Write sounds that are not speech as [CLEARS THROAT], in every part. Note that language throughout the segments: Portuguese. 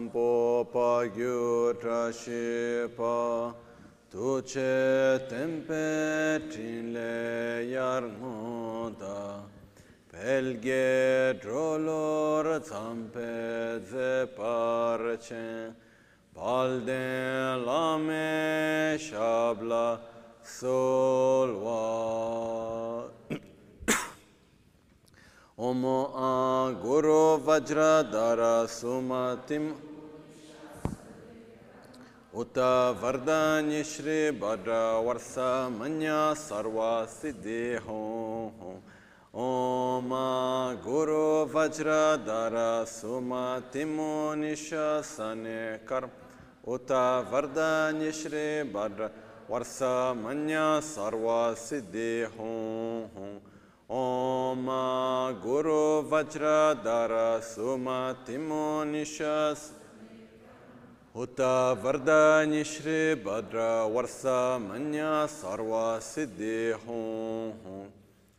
sampo pa gyu tra tempe chin le Pelge ngu da pel ge dro lor tsam pe ze par chen pal den la shabla sol wa. ओम आ गुरु वज्रधर उत वरदान्य श्री वर वर्ष मन्या सर्व सिद्धि हों ओम गुरु वज्र धर सुमतिमो निशन कर्म उत वरदान्य श्री वर वर्ष मन्या सर्व सिद्धि हों ओम गुरु वज्र धर सुमतिमो निशन उत वरदान्य श्री भद्र वर्ष मन सर्व सिद्धि हों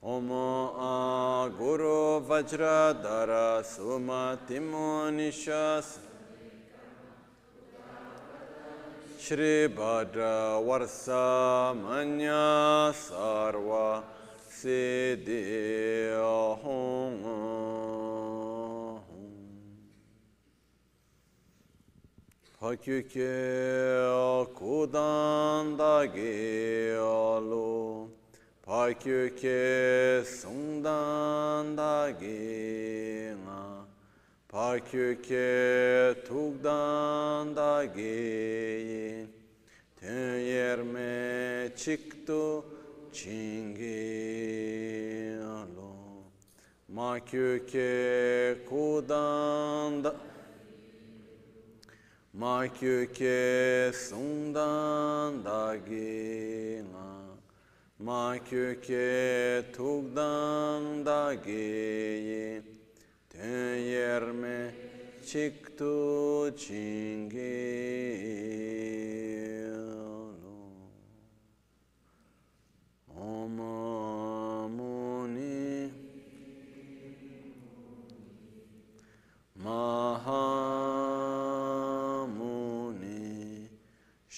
ओम आ गुरु वज्र धर सुमतिमो निशस श्री भद्र वर्ष मन सर्व सिद्धि हों Pakyuke kudan da gelo Pakyuke sungdan da gina Pakyuke tugdan da geyin Tün yerme çıktı Chingelo Makyuke kudan da Ma kyu ke sung dan da gi nga Ma kyu ke tuk da gi yi Ten yer me Maha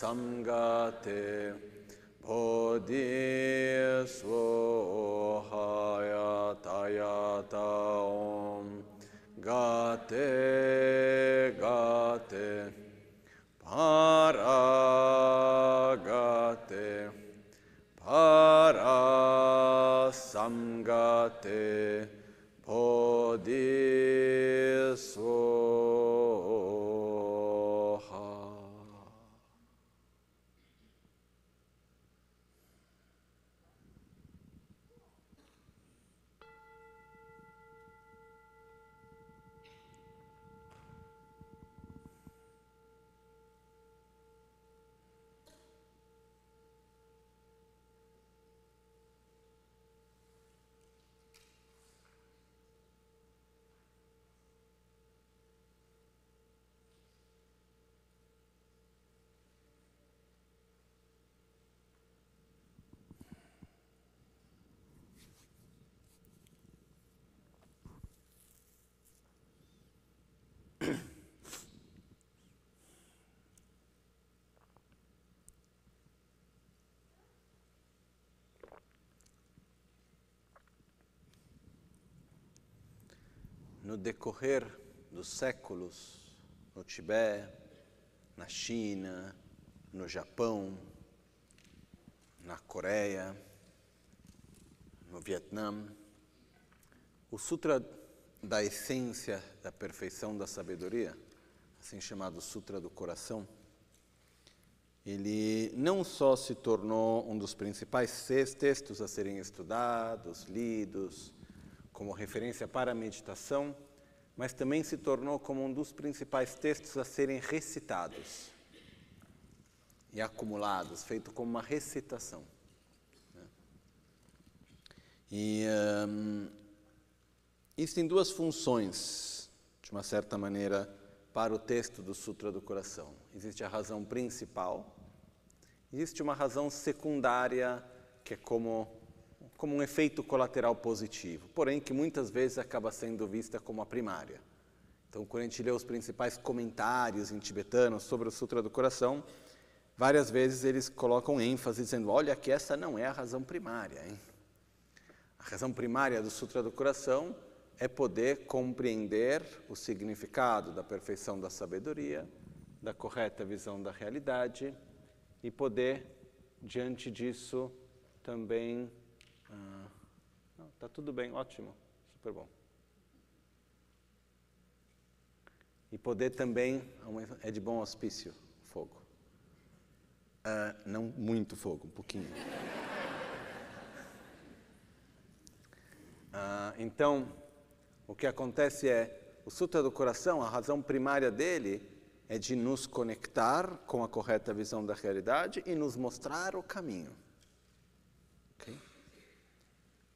sangate bodhi sohaya tayata om gate gate paragate parasamgate bodhi sohaya no decorrer dos séculos, no Tibete, na China, no Japão, na Coreia, no Vietnã, o Sutra da essência da perfeição da sabedoria, assim chamado Sutra do Coração, ele não só se tornou um dos principais textos a serem estudados, lidos, como referência para a meditação, mas também se tornou como um dos principais textos a serem recitados e acumulados, feito como uma recitação. Né? E um, isso tem duas funções, de uma certa maneira, para o texto do Sutra do Coração. Existe a razão principal, existe uma razão secundária, que é como, como um efeito colateral positivo, porém que muitas vezes acaba sendo vista como a primária. Então, quando a gente lê os principais comentários em tibetano sobre o Sutra do Coração, várias vezes eles colocam ênfase dizendo: olha, que essa não é a razão primária. Hein? A razão primária do Sutra do Coração é poder compreender o significado da perfeição da sabedoria, da correta visão da realidade e poder, diante disso, também. Está tudo bem, ótimo, super bom. E poder também, é de bom auspício, fogo. Ah, não muito fogo, um pouquinho. Ah, então, o que acontece é, o Sutra do Coração, a razão primária dele é de nos conectar com a correta visão da realidade e nos mostrar o caminho.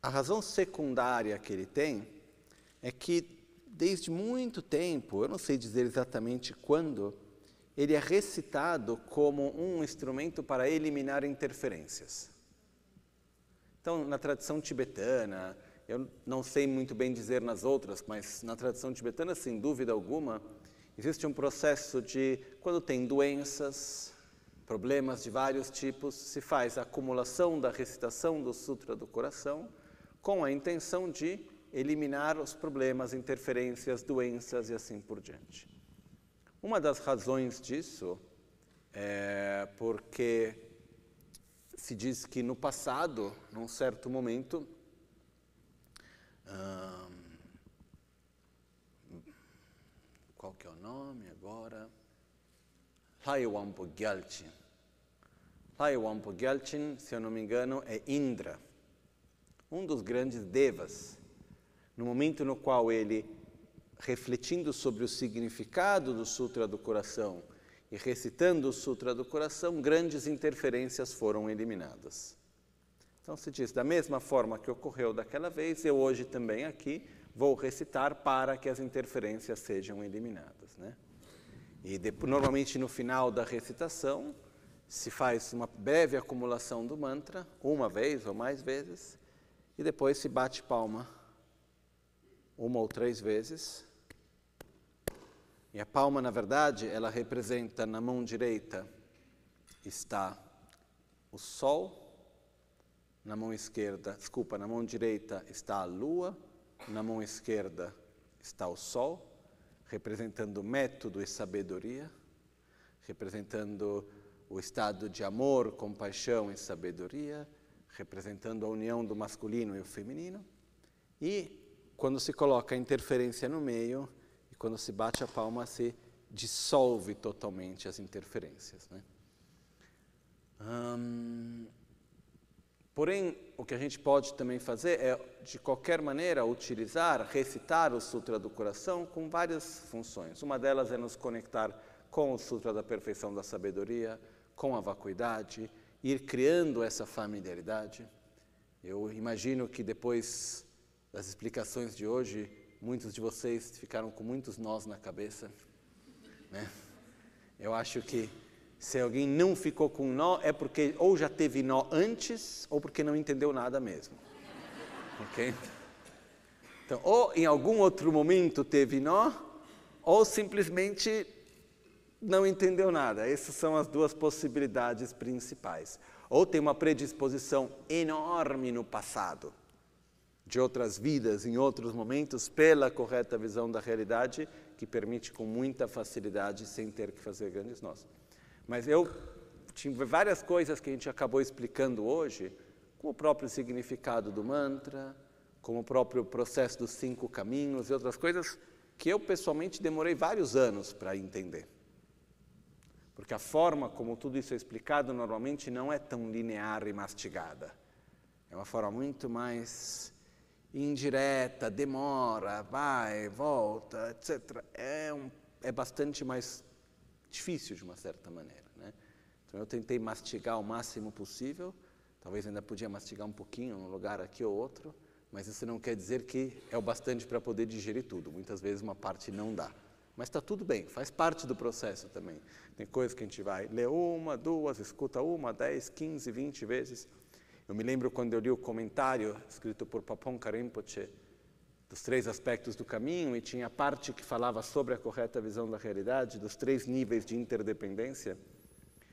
A razão secundária que ele tem é que, desde muito tempo, eu não sei dizer exatamente quando, ele é recitado como um instrumento para eliminar interferências. Então, na tradição tibetana, eu não sei muito bem dizer nas outras, mas na tradição tibetana, sem dúvida alguma, existe um processo de, quando tem doenças, problemas de vários tipos, se faz a acumulação da recitação do Sutra do Coração com a intenção de eliminar os problemas, interferências, doenças e assim por diante. Uma das razões disso é porque se diz que no passado, num certo momento, qual que é o nome agora? Laiwampo Gyalchin. Laiwampo Gyalchin, se eu não me engano, é Indra, um dos grandes devas. No momento no qual ele, refletindo sobre o significado do Sutra do Coração e recitando o Sutra do Coração, grandes interferências foram eliminadas. Então se diz, da mesma forma que ocorreu daquela vez, eu hoje também aqui vou recitar para que as interferências sejam eliminadas. Né? E de, normalmente no final da recitação se faz uma breve acumulação do mantra, uma vez ou mais vezes, e depois se bate palma uma ou três vezes. E a palma, na verdade, ela representa na mão direita está o sol na mão esquerda, desculpa, na mão direita está a lua, na mão esquerda está o sol, representando método e sabedoria, representando o estado de amor, compaixão e sabedoria, representando a união do masculino e o feminino. E quando se coloca a interferência no meio, e quando se bate a palma, se dissolve totalmente as interferências. Né? Hum, Porém, o que a gente pode também fazer é, de qualquer maneira, utilizar, recitar o Sutra do Coração com várias funções. Uma delas é nos conectar com o Sutra da Perfeição da Sabedoria, com a vacuidade, ir criando essa familiaridade. Eu imagino que depois das explicações de hoje, muitos de vocês ficaram com muitos nós na cabeça. Né? Eu acho que se alguém não ficou com nó, é porque ou já teve nó antes, ou porque não entendeu nada mesmo. Ok? Então, ou em algum outro momento teve nó, ou simplesmente não entendeu nada. Essas são as duas possibilidades principais. Ou tem uma predisposição enorme no passado, de outras vidas em outros momentos pela correta visão da realidade que permite com muita facilidade sem ter que fazer grandes nós. Mas eu tinha várias coisas que a gente acabou explicando hoje, como o próprio significado do mantra, como o próprio processo dos cinco caminhos e outras coisas que eu pessoalmente demorei vários anos para entender. Porque a forma como tudo isso é explicado normalmente não é tão linear e mastigada. É uma forma muito mais indireta, demora, vai, volta, etc. É, um, é bastante mais difícil de uma certa maneira. Né? Então eu tentei mastigar o máximo possível, talvez ainda podia mastigar um pouquinho num lugar aqui ou outro, mas isso não quer dizer que é o bastante para poder digerir tudo. Muitas vezes uma parte não dá. Mas está tudo bem, faz parte do processo também. Tem coisas que a gente vai ler uma, duas, escuta uma, dez, quinze, vinte vezes. Eu me lembro quando eu li o comentário escrito por Papon Karimpoche dos três aspectos do caminho e tinha a parte que falava sobre a correta visão da realidade, dos três níveis de interdependência.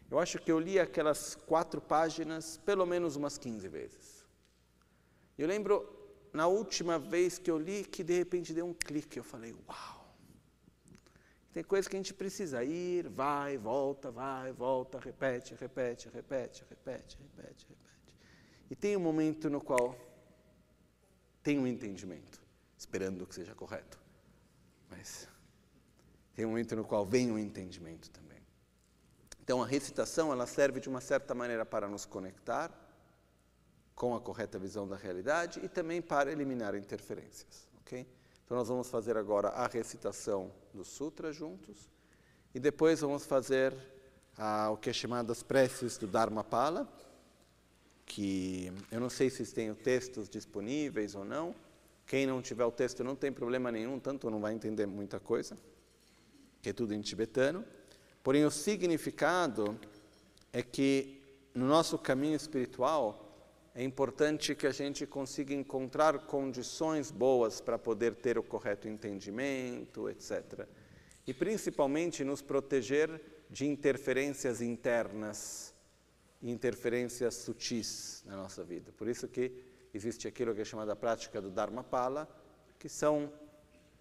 Eu acho que eu li aquelas quatro páginas pelo menos umas 15 vezes. Eu lembro na última vez que eu li que de repente deu um clique, eu falei, uau! Tem coisas que a gente precisa ir, vai, volta, vai, volta, repete, repete, repete, repete, repete, repete. E tem um momento no qual tem um entendimento, esperando que seja correto. Mas tem um momento no qual vem um entendimento também. Então a recitação ela serve de uma certa maneira para nos conectar com a correta visão da realidade e também para eliminar interferências, ok? Então nós vamos fazer agora a recitação do sutra juntos e depois vamos fazer ah, o que é chamado as preces do Dharma Pala que eu não sei se têm textos disponíveis ou não. Quem não tiver o texto não tem problema nenhum, tanto não vai entender muita coisa, que é tudo em tibetano. Porém, o significado é que no nosso caminho espiritual é importante que a gente consiga encontrar condições boas para poder ter o correto entendimento, etc. E principalmente nos proteger de interferências internas interferências sutis na nossa vida. Por isso que existe aquilo que é chamado a prática do Dharma Pala, que são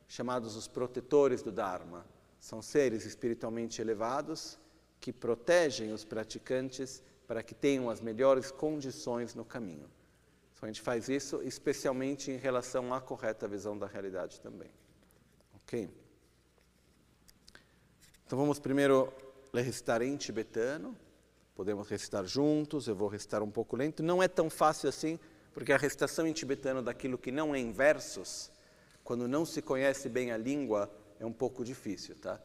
chamados os protetores do Dharma. São seres espiritualmente elevados que protegem os praticantes para que tenham as melhores condições no caminho. Então a gente faz isso especialmente em relação à correta visão da realidade também. Ok? Então vamos primeiro recitar em tibetano. Podemos recitar juntos, eu vou recitar um pouco lento. Não é tão fácil assim, porque a recitação em tibetano daquilo que não é em versos, quando não se conhece bem a língua, é um pouco difícil, tá?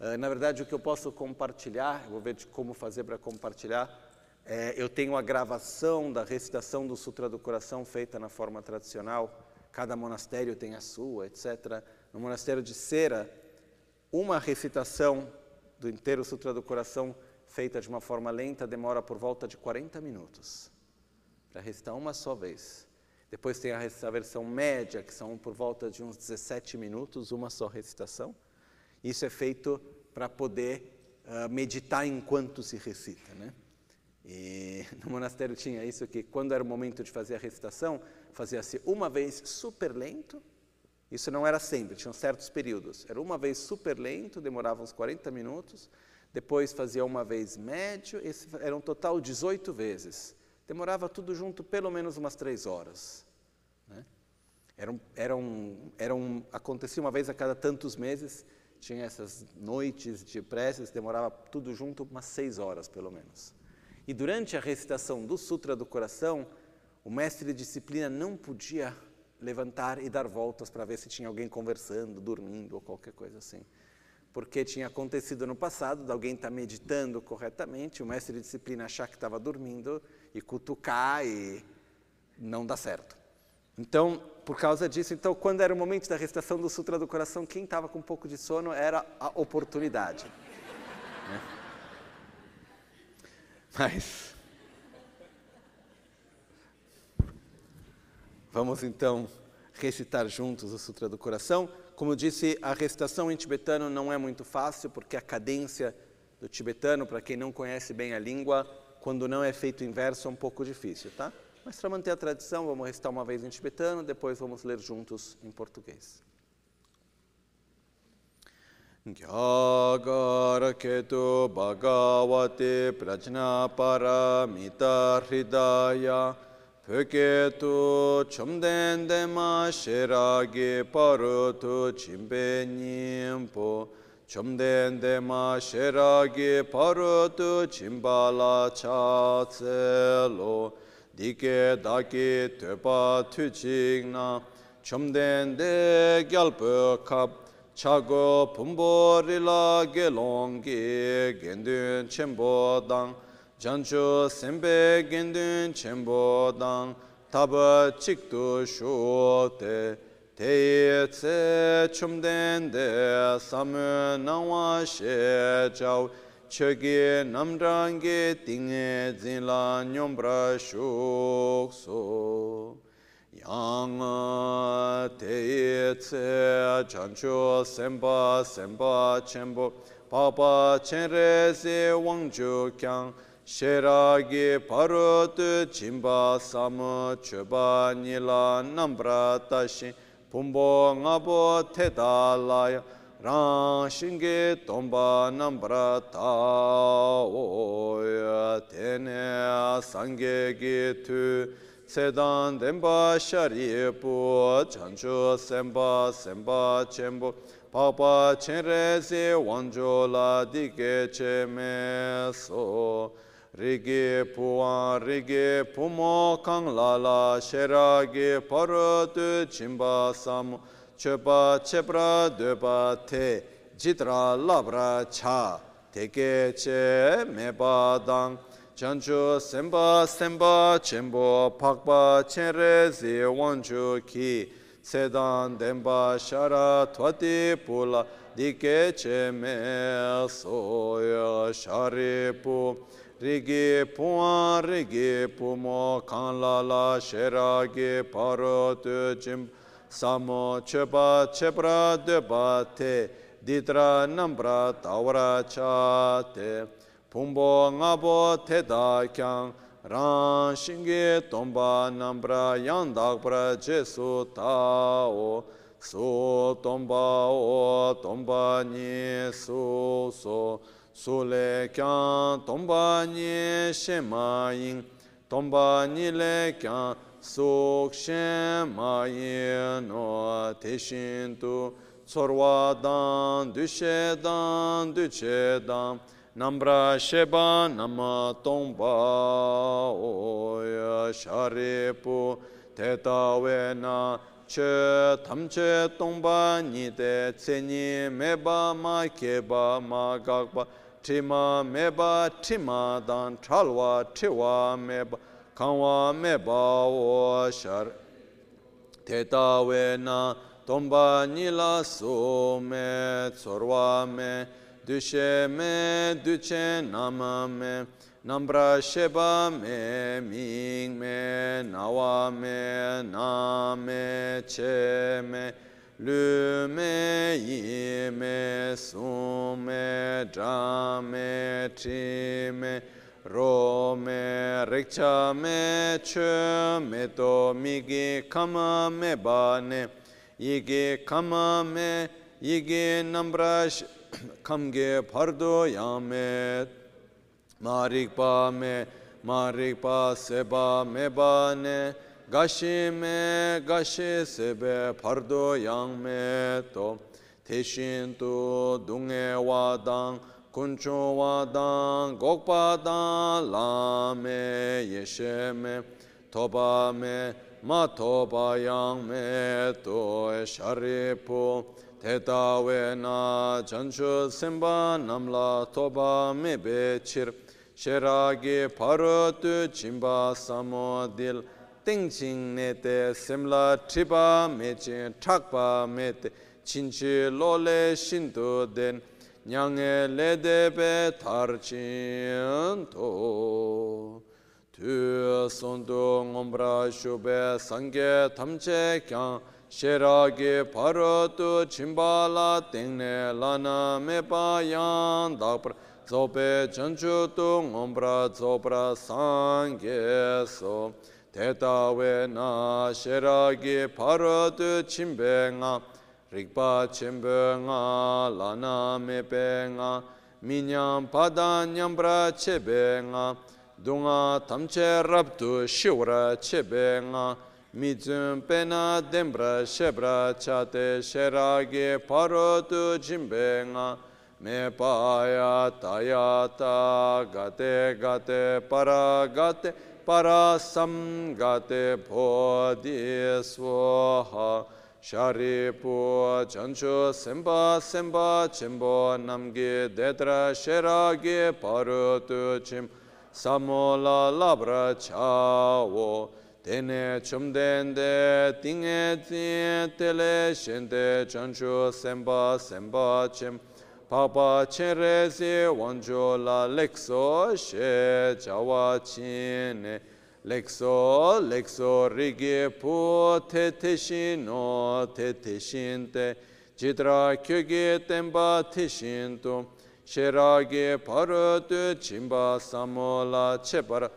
Uh, na verdade, o que eu posso compartilhar, eu vou ver de como fazer para compartilhar, é, eu tenho a gravação da recitação do Sutra do Coração feita na forma tradicional. Cada monastério tem a sua, etc. No monastério de Cera, uma recitação do inteiro Sutra do Coração feita de uma forma lenta, demora por volta de 40 minutos para recitar uma só vez. Depois tem a, versão média, que são por volta de uns 17 minutos, uma só recitação. Isso é feito para poder uh, meditar enquanto se recita. Né? E [LAUGHS] no monastério tinha isso que, quando era o momento de fazer a recitação, fazia-se uma vez super lento. Isso não era sempre, tinham certos períodos. Era uma vez super lento, demorava uns 40 minutos depois fazia uma vez médio, esse era um total de 18 vezes. Demorava tudo junto pelo menos umas três horas. Né? Era um, era um, era um, acontecia uma vez a cada tantos meses, tinha essas noites de preces, demorava tudo junto umas seis horas pelo menos. E durante a recitação do Sutra do Coração, o mestre de disciplina não podia levantar e dar voltas para ver se tinha alguém conversando, dormindo ou qualquer coisa assim porque tinha acontecido no passado de alguém estar tá meditando corretamente, o mestre de disciplina achar que estava dormindo e cutucar e não dá certo. Então, por causa disso, então quando era o momento da recitação do Sutra do Coração, quem estava com um pouco de sono era a oportunidade. Né? Mas vamos então recitar juntos o Sutra do Coração. Como eu disse, a recitação em tibetano não é muito fácil, porque a cadência do tibetano, para quem não conhece bem a língua, quando não é feito em verso, é um pouco difícil, tá? Mas para manter a tradição, vamos recitar uma vez em tibetano, depois vamos ler juntos em português. ध्यागारकेतु भगवते प्रज्ञापरमिता हृदाय फकेतु चुम्देन्देमा शिरागे परोतु चिम्बेनीं पो चुम्देन्देमा शिरागे परोतु चिम्बाला चासेलो दिके दाके त्वपा थुचिग्ना चुम्देन्दे ग्यल्पकप् chago pumbo rila gelongi gendun chenpo dang jancho sembe gendun chenpo dang taba chikdu shukde teyi tse chumden de samu nangwa she chaw chegi namrangi tingi zinla nyombra shuk 양아 대예체 잔초 셈바 셈바 쳔보 바바 쳔레세 왕조 경 셰라게 바로트 진바 사무 쳔바니라 남브라 다시 봄보 나보 테달라야 랑신게 돈바 남브라 타오야 테네 상게게 투 세단 덴바 샤리부 잔주 셈바 셈바 쳔보 바바 쳔레세 원조라 디게 쳔메소 리게 부와 리게 부모 강라라 셰라게 파르드 짐바삼 쳔바 쳔브라 드바테 지드라 라브라 차 데게 쳔메바당 chancho sempa sempa chenpo pakpa chenre zi wancho ki sedan denpa shara twati pula dike che soya shari pu rigi puwa rigi pumo kan la shera gi paro tu chimpa samo chepa chepra depa te ditra nambra tawara cha te pumbo ngabo teda kyang rang shingi tomba nambra yang dakbra jesu tao. Su tomba o tomba ni su so su le kyang tomba ni shema yin tomba ni le kyang suk shen ma yin no te shin tu tsorwa dan du she dan du che dan Namra Sheba Nama Tongpa Oya Sharipu Teta Wena Che Tamche Tongpa Nite Tsenyi Meba Ma Keba Ma Gagpa Tima Meba Tima Dan Chalwa Tiwa Meba Kanwa Meba O Shar Teta Wena Tongpa Nila Su Me Tsorwa Me Düşe me düçe namame Nambra sheba me ming me nawa me na me che me lü me yi me su me dra me tri me ro me rikcha me chö me to mi gi kama me ba ne yi gi kama me yi gi nambra sheba kamge pardo yamet marikpa me marikpa seba mebane gashi me gashi sebe pardo yangme to. Teshin tu dunge wadang kuncho wadang gokpa dang lame yeshe me. Toba me ma toba yangme to e sharipo Teta we na chanchu simba namla toba mebe chir Sheragi parotu chimba samodil. Tingching nete simla tripa meche thakpa mete Chinchi lole shintu den. Nyange ledebe tarchin to Tu sundu ngombra shube sangye tamche kyang shirāgi pārātu chimbālā tingne lana mepa yāng dākpar sōpe chanchu tu ngōmbrā tsōprā sāngyē sō tētā wē nā shirāgi pārātu chimbē ngā rīkpā lana ngā lāna mēpē ngā miñyāng pādā ñambrā chebē ngā dungā tamche rabtu shivra chebē ngā Mizun pena dembra shebra chate sheragi paradu chimbe nga Me paya tayata gate gate para gate parasamgate bodhi swaha. Sharipu chanchu semba semba chimbo namgi dedra sheragi parutu chim. Samola labra chawo tene chumdende tinge tsin tele shende chanchu semba semba chem papa chenre si wanjo la lekso she chawa chine lekso lekso rigi pu te te shino te te shinte chitra kyoge temba te shinto sherage paru tu chimba samola chepara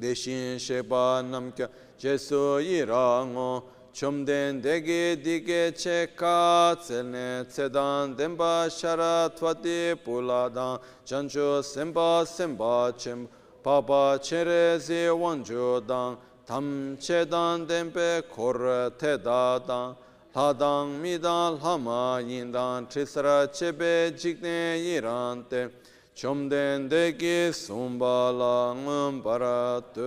대신 셰바 남겨 제소이랑어 chomden degi dike che ka tselne tsedan denpa shara twati puladan chancho senpa senpa chem papa chere zi wancho dan tam che dan denpe kor te da dan hadang midan lama yindan trisara chebe jikne yiran te. Dege sumba langam paratu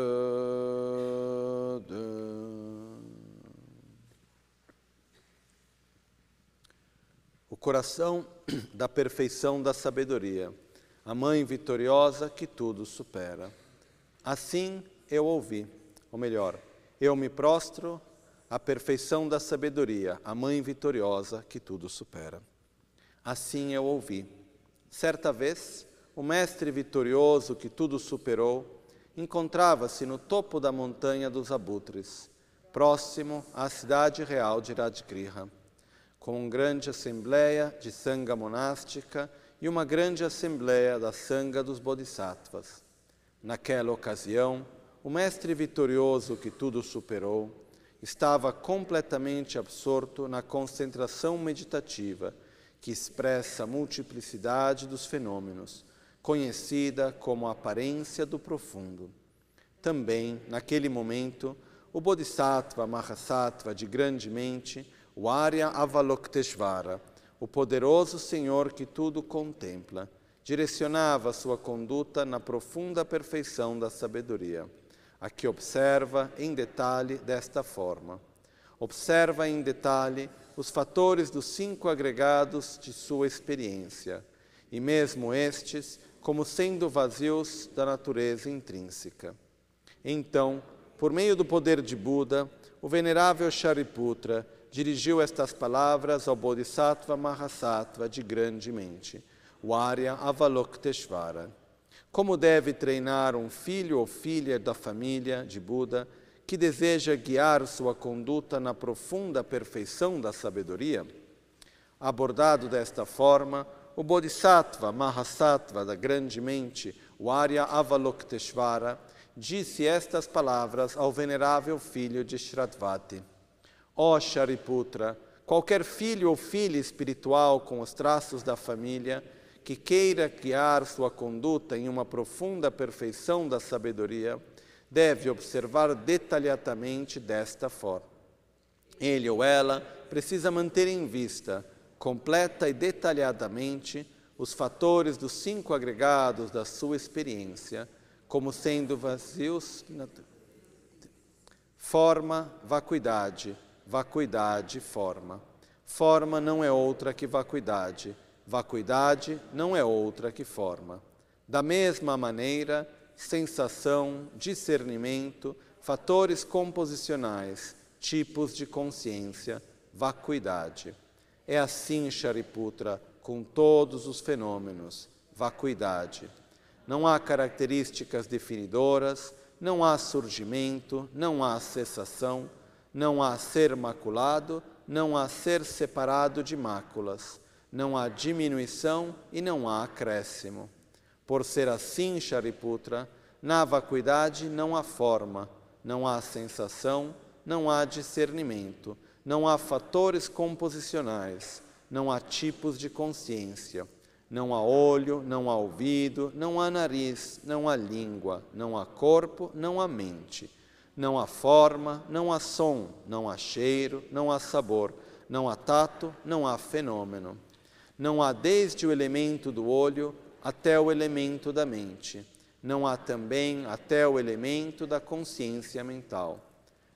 coração [CLEARS THROAT] da perfeição da sabedoria, a mãe vitoriosa que tudo supera. Assim eu ouvi, ou melhor, eu me prostro à perfeição da sabedoria, a mãe vitoriosa que tudo supera. Assim eu ouvi. Certa vez, o mestre vitorioso que tudo superou encontrava-se no topo da montanha dos abutres, próximo à cidade real de Radgriha com uma grande assembleia de sanga monástica e uma grande assembleia da sanga dos bodhisattvas. Naquela ocasião, o mestre vitorioso que tudo superou estava completamente absorto na concentração meditativa que expressa a multiplicidade dos fenômenos, conhecida como a aparência do profundo. Também, naquele momento, o Bodhisattva Mahasattva de grande mente o Arya Avalokteshvara, o poderoso Senhor que tudo contempla, direcionava sua conduta na profunda perfeição da sabedoria, a que observa em detalhe desta forma. Observa em detalhe os fatores dos cinco agregados de sua experiência, e mesmo estes como sendo vazios da natureza intrínseca. Então, por meio do poder de Buda, o venerável Shariputra dirigiu estas palavras ao Bodhisattva Mahasattva de grande mente, o Arya Avalokteshvara. Como deve treinar um filho ou filha da família de Buda que deseja guiar sua conduta na profunda perfeição da sabedoria? Abordado desta forma, o Bodhisattva Mahasattva da grande mente, o Arya Avalokteshvara, disse estas palavras ao venerável filho de Shradvati. Ó oh, Shariputra, qualquer filho ou filha espiritual com os traços da família que queira guiar sua conduta em uma profunda perfeição da sabedoria, deve observar detalhadamente desta forma. Ele ou ela precisa manter em vista, completa e detalhadamente, os fatores dos cinco agregados da sua experiência, como sendo vazios, forma, vacuidade, vacuidade, forma. Forma não é outra que vacuidade, vacuidade não é outra que forma. Da mesma maneira, sensação, discernimento, fatores composicionais, tipos de consciência, vacuidade. É assim, Shariputra, com todos os fenômenos, vacuidade. Não há características definidoras, não há surgimento, não há cessação, não há ser maculado, não há ser separado de máculas, não há diminuição e não há acréscimo. Por ser assim, Shariputra, na vacuidade não há forma, não há sensação, não há discernimento, não há fatores composicionais, não há tipos de consciência. Não há olho, não há ouvido, não há nariz, não há língua, não há corpo, não há mente. Não há forma, não há som, não há cheiro, não há sabor, não há tato, não há fenômeno. Não há desde o elemento do olho até o elemento da mente. Não há também até o elemento da consciência mental.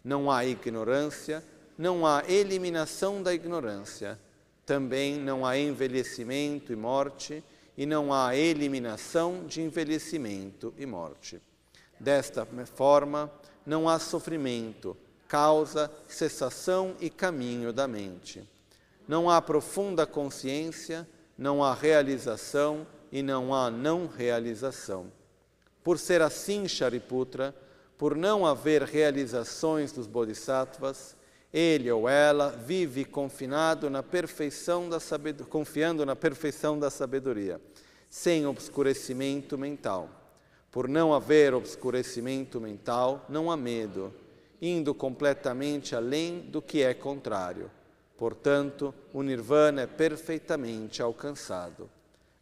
Não há ignorância, não há eliminação da ignorância também não há envelhecimento e morte, e não há eliminação de envelhecimento e morte. Desta forma, não há sofrimento, causa, cessação e caminho da mente. Não há profunda consciência, não há realização e não há não realização. Por ser assim, Shariputra, por não haver realizações dos bodhisattvas, ele ou ela vive confinado na perfeição da sabedoria, confiando na perfeição da sabedoria, sem obscurecimento mental. Por não haver obscurecimento mental, não há medo, indo completamente além do que é contrário. Portanto, o nirvana é perfeitamente alcançado.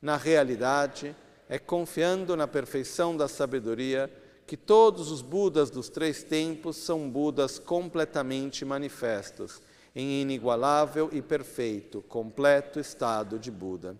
Na realidade, é confiando na perfeição da sabedoria que todos os Budas dos três tempos são Budas completamente manifestos, em inigualável e perfeito, completo estado de Buda.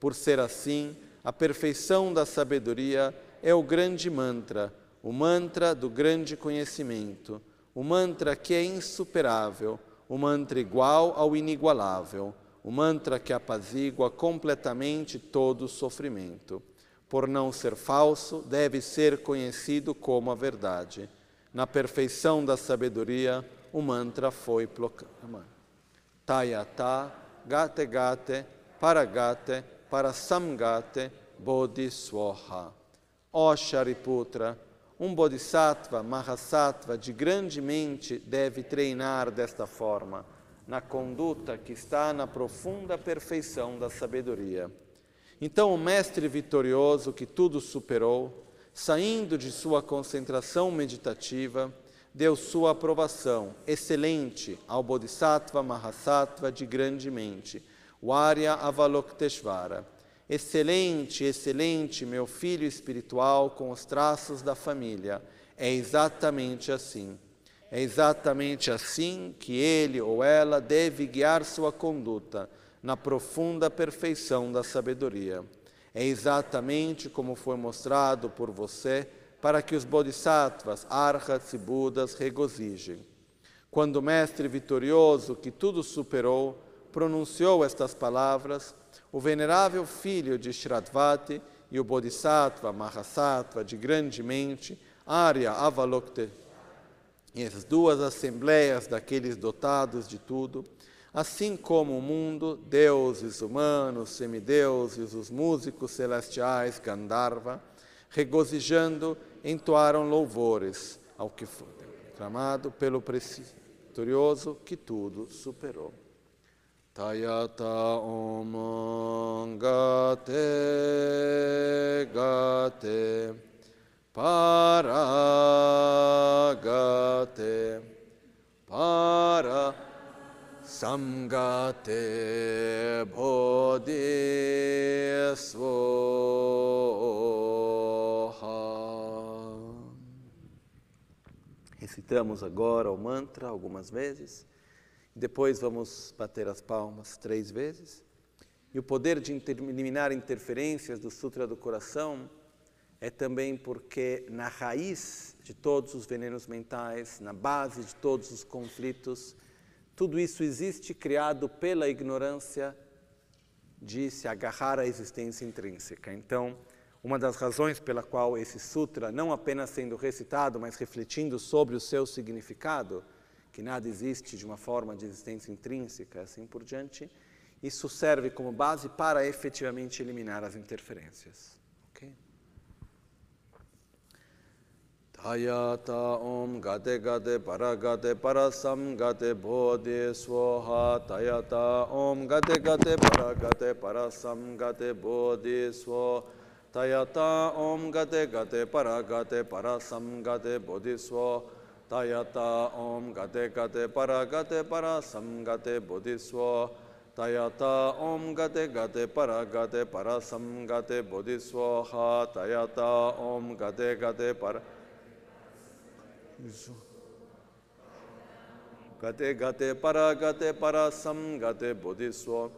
Por ser assim, a perfeição da sabedoria é o grande mantra, o mantra do grande conhecimento, o mantra que é insuperável, o mantra igual ao inigualável, o mantra que apazigua completamente todo o sofrimento por não ser falso, deve ser conhecido como a verdade. Na perfeição da sabedoria, o mantra foi proclamado. Tayata, gate gate, paragate, parasamgate, bodhiswaha. Ó Shariputra, um bodhisattva, mahasattva de grande mente deve treinar desta forma, na conduta que está na profunda perfeição da sabedoria. Então o mestre vitorioso que tudo superou, saindo de sua concentração meditativa, deu sua aprovação excelente ao Bodhisattva Mahasattva de grande mente, o Arya Avalokteshvara. Excelente, excelente, meu filho espiritual com os traços da família. É exatamente assim. É exatamente assim que ele ou ela deve guiar sua conduta na profunda perfeição da sabedoria. É exatamente como foi mostrado por você para que os bodhisattvas, arhats e budas regozijem. Quando o mestre vitorioso, que tudo superou, pronunciou estas palavras, o venerável filho de Shradvati e o bodhisattva Mahasattva de grande mente, Arya Avalokte, e as duas assembleias daqueles dotados de tudo, Assim como o mundo, deuses humanos, semideuses, os músicos celestiais, Gandharva, regozijando, entoaram louvores ao que foi clamado pelo vitorioso que tudo superou. Tayata Om Gate Gate Paragate Samgate Bodhisvoha. Recitamos agora o mantra algumas vezes. Depois vamos bater as palmas três vezes. E o poder de eliminar interferências do Sutra do Coração é também porque na raiz de todos os venenos mentais, na base de todos os conflitos, tudo isso existe criado pela ignorância de se agarrar à existência intrínseca. Então, uma das razões pela qual esse sutra, não apenas sendo recitado, mas refletindo sobre o seu significado, que nada existe de uma forma de existência intrínseca, assim por diante, isso serve como base para efetivamente eliminar as interferências. ہیاتا اوم گاتے گاتے پرا گاتے پرا سم گاتے بھو دے سوہا تیاتا اوم گاتے گاتے پرا گاتے پرا سم گاتے بھو دے سو تیاتا اوم گاتے گاتے پرا گاتے پرا سم گاتے بودھی سو تیاتا اوم گاتے گاتے پرا گاتے پرا سم گاتے بودھی سو تیاتا اوم گاتے گاتے پرا گاتے پرا سم گاتے بودھی سوہا تیاتا اوم گاتے گاتے پر Gate Gate Para Gate Para Sam Gate Bodhiswa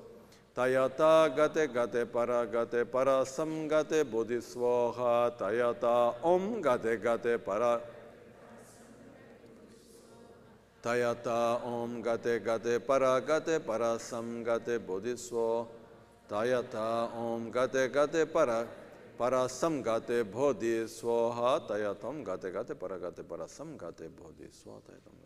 Tayata Gate Gate Para Gate Para Sam Gate Bodhiswaha Tayata Om Gate Gate Para Tayata Om Gate Gate Para Gate Para Sam Gate Bodhiso Tayata Om Gate Gate Para Para Gate پراسم گاتے بھو دی سوہا تیاتم گاتے گاتے پرا گاتے پراسم گاتے بھو دی سوہا تیاتم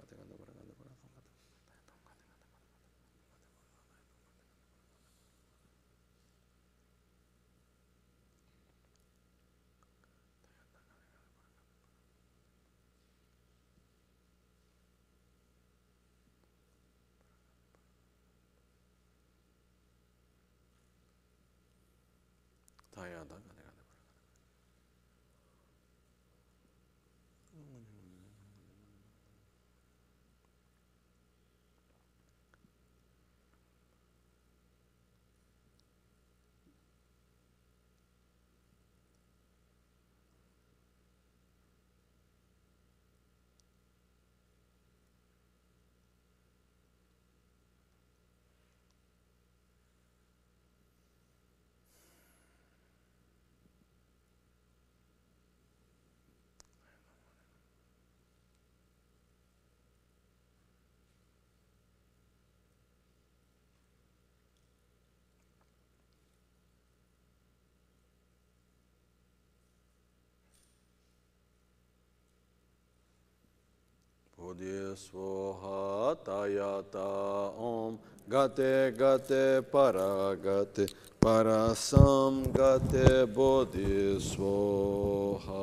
Udye Svoha Tayata Om Gate Gate Paragate Parasam Gate Bodhi Svoha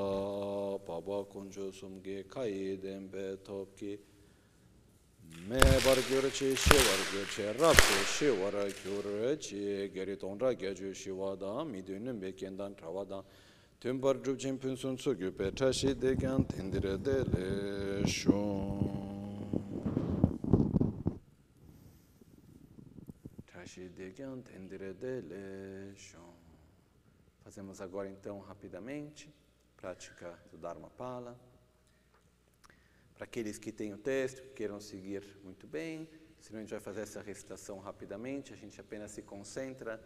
Papa Kunjo Sumge Kai Dembe Topki Me var görçe şi var görçe rabbe şi var görçe geri tonra gece şivada midünün bekenden travadan Tümbar drupchen punsun su gyupe tashi dekyan tendire dele shon. Fazemos agora então rapidamente prática do Dharma Pala. Para aqueles que têm o texto, que queiram seguir muito bem, senão a gente vai fazer essa recitação rapidamente, a gente apenas se concentra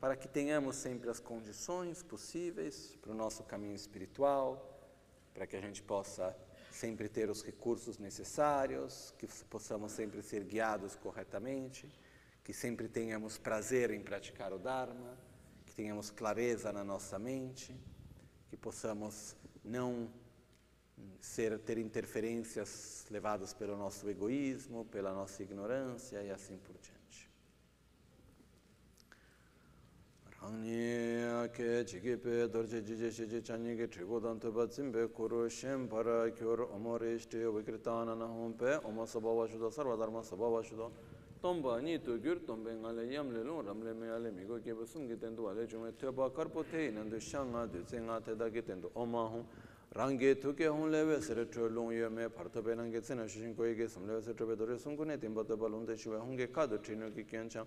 para que tenhamos sempre as condições possíveis para o nosso caminho espiritual, para que a gente possa sempre ter os recursos necessários, que possamos sempre ser guiados corretamente, que sempre tenhamos prazer em praticar o Dharma, que tenhamos clareza na nossa mente, que possamos não ser, ter interferências levadas pelo nosso egoísmo, pela nossa ignorância e assim por 당니야 게 지게베 더제 지제시제 찬니게 트고단 토바침베 코로 셴바라 교로 어머레스테 위크르타나나 홈페 어머서바와슈다 서바다마 서바와슈다 톰바니 토규르 톰뱅알레 얌레로 람레메알레 미고 케부슨 기텐도 알레 주메 테바 카르포테 인도 샹가 데생가 테다게 텐도 어마후 랑게 토케 혼레베 세르트 롱여메 파르토베난게 세나 슈신 고에게 섬레베 세트베 도레 송군에 템바도 발론데 시와 홍게 카도 트리노기 켄창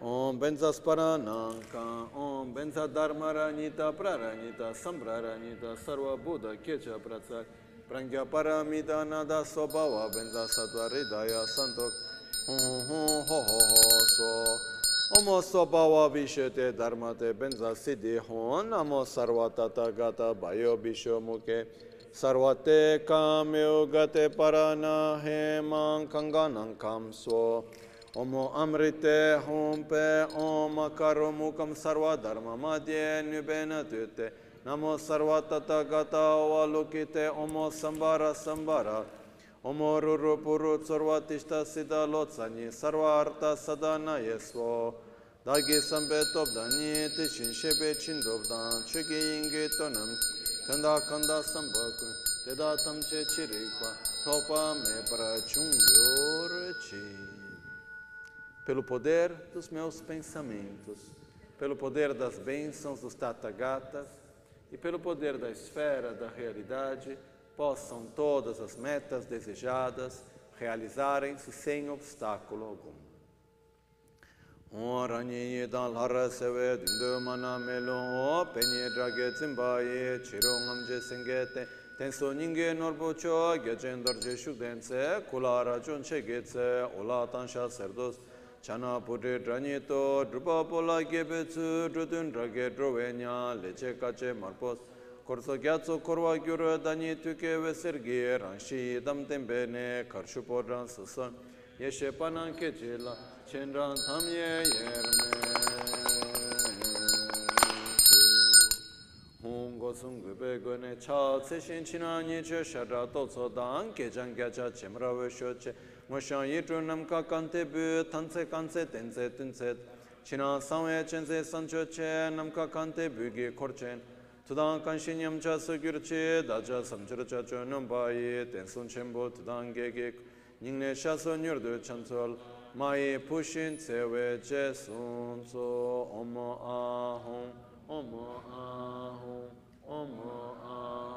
Om Benzas Parananka, Om Benza Dharma Ranita Praranita Sambraranita Sarva Buddha Kecha Pratsak Prangya Paramita Nada Sobhava Benza Sattva Hridaya Santok Ho Ho Ho Ho Ho So. Omo Sobhava Vishete Dharmate Benza Siddhi Hon Namo Sarva Tata Gata Bayo Bisho Mukhe Sarvate Kamyo Gate Parana Hemang Kanganang Kam So Omo amrite humpe om karomukam sarva dharma madhye nubena tute namo sarva tata gata avalokite omo sambara sambara omo ruru puru sarva tishta siddha lotsani sarva artha sadana yesvo dagi sampe topdani tishin shebe chindobdan chugi ingi tonam. Kanda kanda sambakun teda tamche chirikpa topa me prachungyor chi. Pelo poder dos meus pensamentos pelo poder das bênçãos dos tatagatas e pelo poder da esfera da realidade possam todas as metas desejadas realizarem-se sem obstáculo algum chana pute trani to drupa pola gebe tsu drutun drage drove nya leche kache marpos. Korso gyatso korwa gyur dani tuke vesir gi rangshi dam tembe ne karshu po ran susan yeshe panan ke jela chen ran tham ye hong go sung gube go ne cha se shin china ni che shara to so dan ke jang gya cha chemra we sho che. ngoshan yidru namka kante bu tanse kanse tense tense china sangwe chense sancho che namka kante bu gi korchen tudang kanshi nyamcha sugyur che daja samchur cha cho nombayi tensun chenpo tudang gegi nyingne shaso nyurdu chansol mayi pushin tsewe che sun so omo ahong omo ahong omo ahong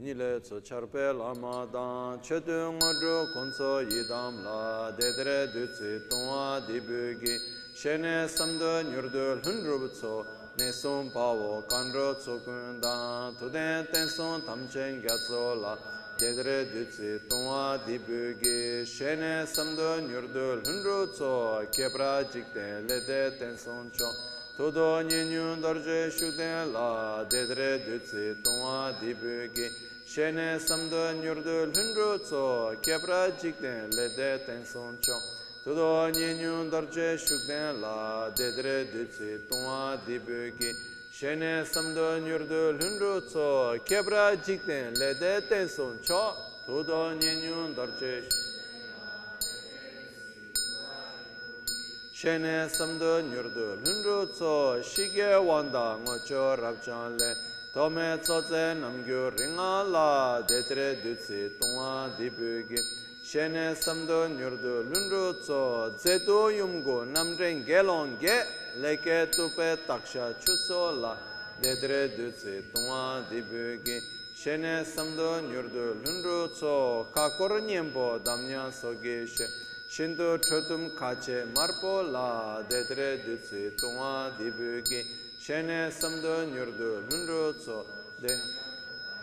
Teni le tsu charpe lama dang, che tu ngadru kunso yidam la, dedre du tsi tongwa dibu gi, she ne samdu nyurdu lhundru butsu, ne sum pawo kandru tsukun dang, tu den ten sum tamchen gyatso la, dedre du tsi tongwa dibu gi, she ne samdu nyurdu lhundru tsu, kebra jikde le de ten sum chok, todo nyenyun dorje shuden la. Dedre dutsi tongwa dibugi shene samdo nyurdu lhundru tso kebra jikden lede tenson chok tudo nyenyun darje shukden la dedre dutsi tongwa dibu ki. Shene samdo nyurdu lhundru tso kebra jikden lede tenson chok tudo nyenyun darje shene samdo nyurdu lhundru tso shige wanda ngocho rabchan le. tome tsotse namgyu ringa la detre dutsi tongwa dibugi shene samdo nyurdu lunru tso zedu yumgu namren gelon ge leke tupe taksha chuso la. Detre dutsi tongwa dibugi shene samdo nyurdu lunru tso kakor nyembo damnya soge she. Shindu chotum kache marpo la detre dutsi tongwa dibugi shene samdo nyurdu lunru tso de.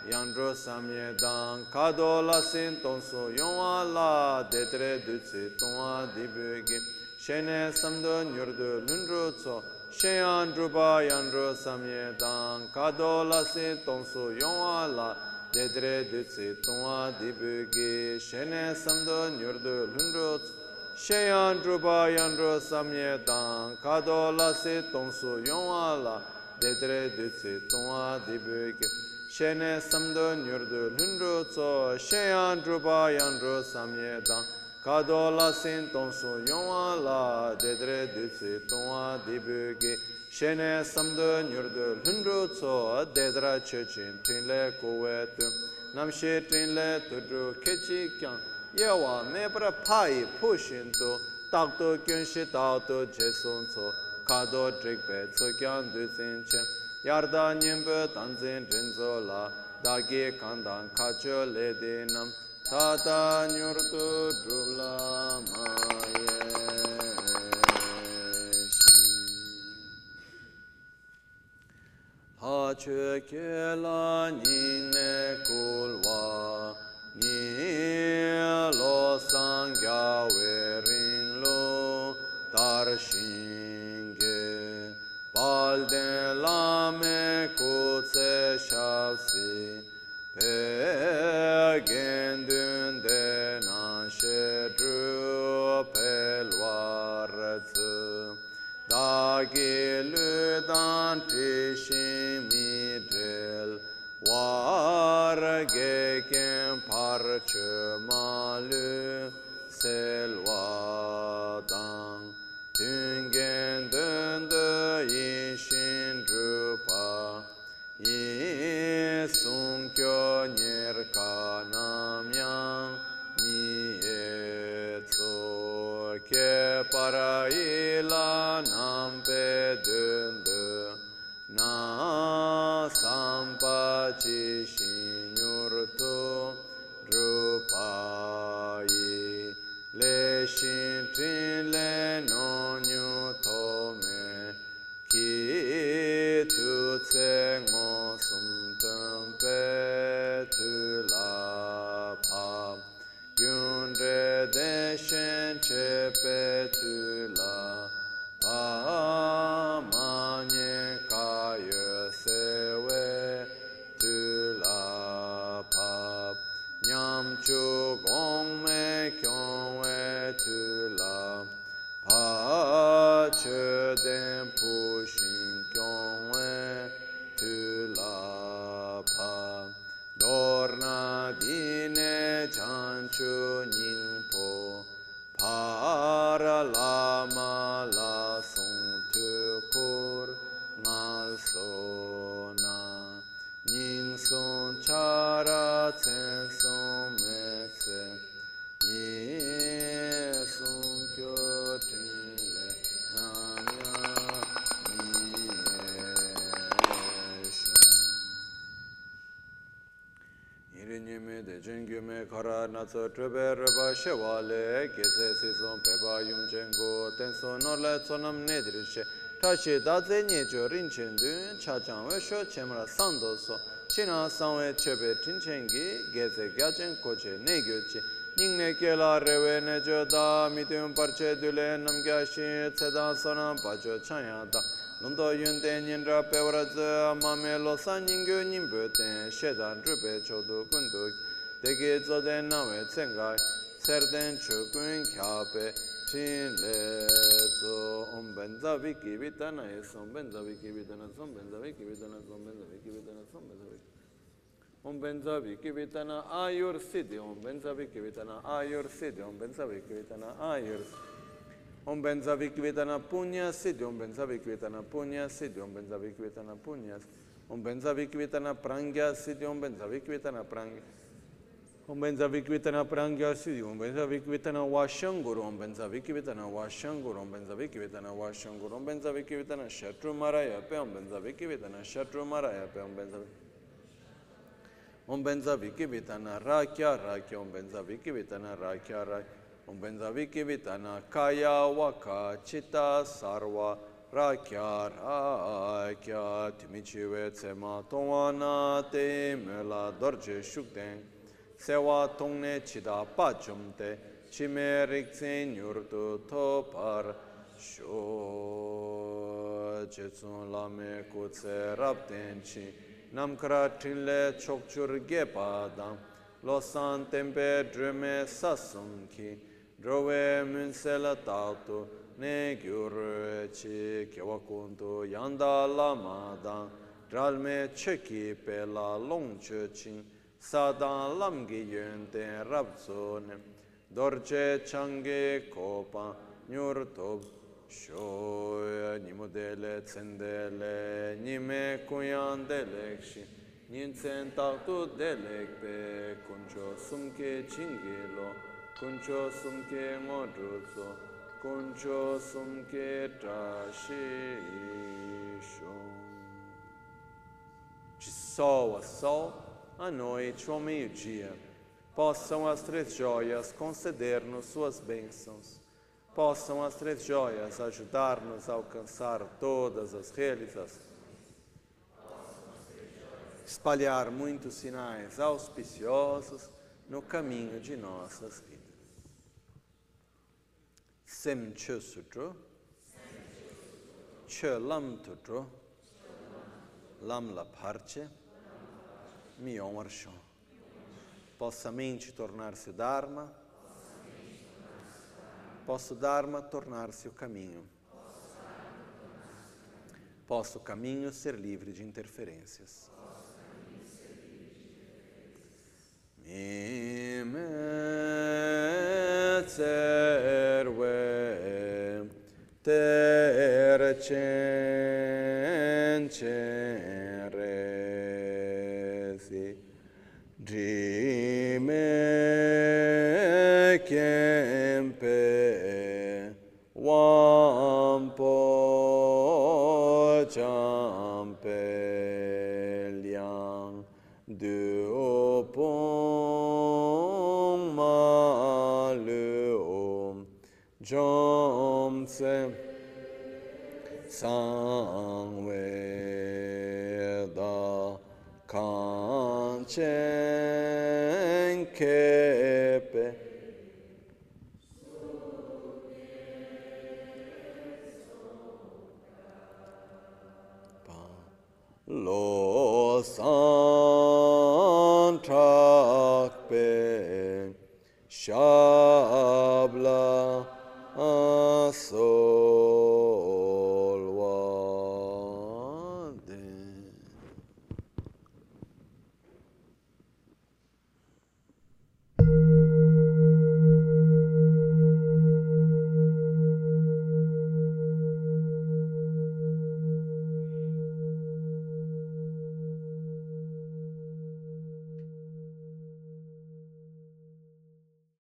Yandro samye dang kado la sin tonso yongwa la detre dutsi tongwa dibugi shene samdo nyurdu lunru tso sheyan drupa yandro samye dang kado la sin tongso yongwa la detre dutsi tongwa dibugi shene samdo nyurdu lunru tso sheyan drupa yandro samye tang kado la se tongsu yongwa la dedre dutsi tongwa dibu ki shene samdo nyurdu lundru tso sheyan drupa yandro samye tang kado la sen tongsu yongwa la dedre dutsi tongwa dibu ki shene samdo nyurdu lundru tso dedra chechin tinle kowe tu namshe tinle tudru kechi kyang. yewa mebra payi pushintu takto kyunshi takto jesunso kado trikpe tsukyan duzinchen yarda nyingpo tanzin rinzo la dagi kandan kacho ledinam tata nyurtu drubla Ha chö ke la ni ne kul yume khara natsa trube reba shewa le geze sison peba yumchengo tenso norla tsonam nedrishe tashi dadze nye jo rinchendun chachangwe sho chemra sando so. China sangwe chebe tinchengi geze gyachen koche negyoche ningne kela rewe ne jo da mityum parche dule namgya shi tseda sonam pacho chanyata nunto yunten nyendra pewra tse mame losa nyingyo nyingbo ten shedan rupe chodo kunduki degi zoden name tsengay, serden chukun kyape, chin le tso, omben zavi kibi tanay, somben zavi kibi tanay, somben zavi kibi tanay, somben zavi kibi tanay, somben zavi Om benzavi kivitana ayur siddhi. Om benzavi kivitana ayur siddhi. Om kivitana ayur siddhi. Om kivitana punya siddhi. Om kivitana punya siddhi. Om benzavi kivitana punya siddhi. Om kivitana prangya siddhi. Om benzavi kivitana prangya siddhi. چارو کیا تو میلا درجے Sewa Tongne Chida Pachumte Chime Riksen Yurtu Topar Sho Chetsun Lame Kutse Rapten Chi Namkra Trinle Chokchur Gepadam Losan Tempe Drume Sasum Ki drove munsela tatu ne gyur chi kewa kuntu yanda lama dan dralme cheki pe la long che chin 사단 람기 연대 랍존 dorje change kopa nyur tob sho nimodele tsendele nime kuyan delekshi nin tsen tak tu delekpe kuncho sumke chingelo kuncho sumke ngodruzo kuncho sumke trashi sho chi so so a noite, ao meio-dia, possam as três joias conceder-nos suas bênçãos, possam as três joias ajudar-nos a alcançar todas as realizações, espalhar muitos sinais auspiciosos no caminho de nossas vidas. sem che sutro che lam tutro lam la parce mi omar shon possa a mente tornar-se o Dharma. Possa o Dharma tornar-se o caminho. Possa o caminho ser livre de interferências. Ter cen resi de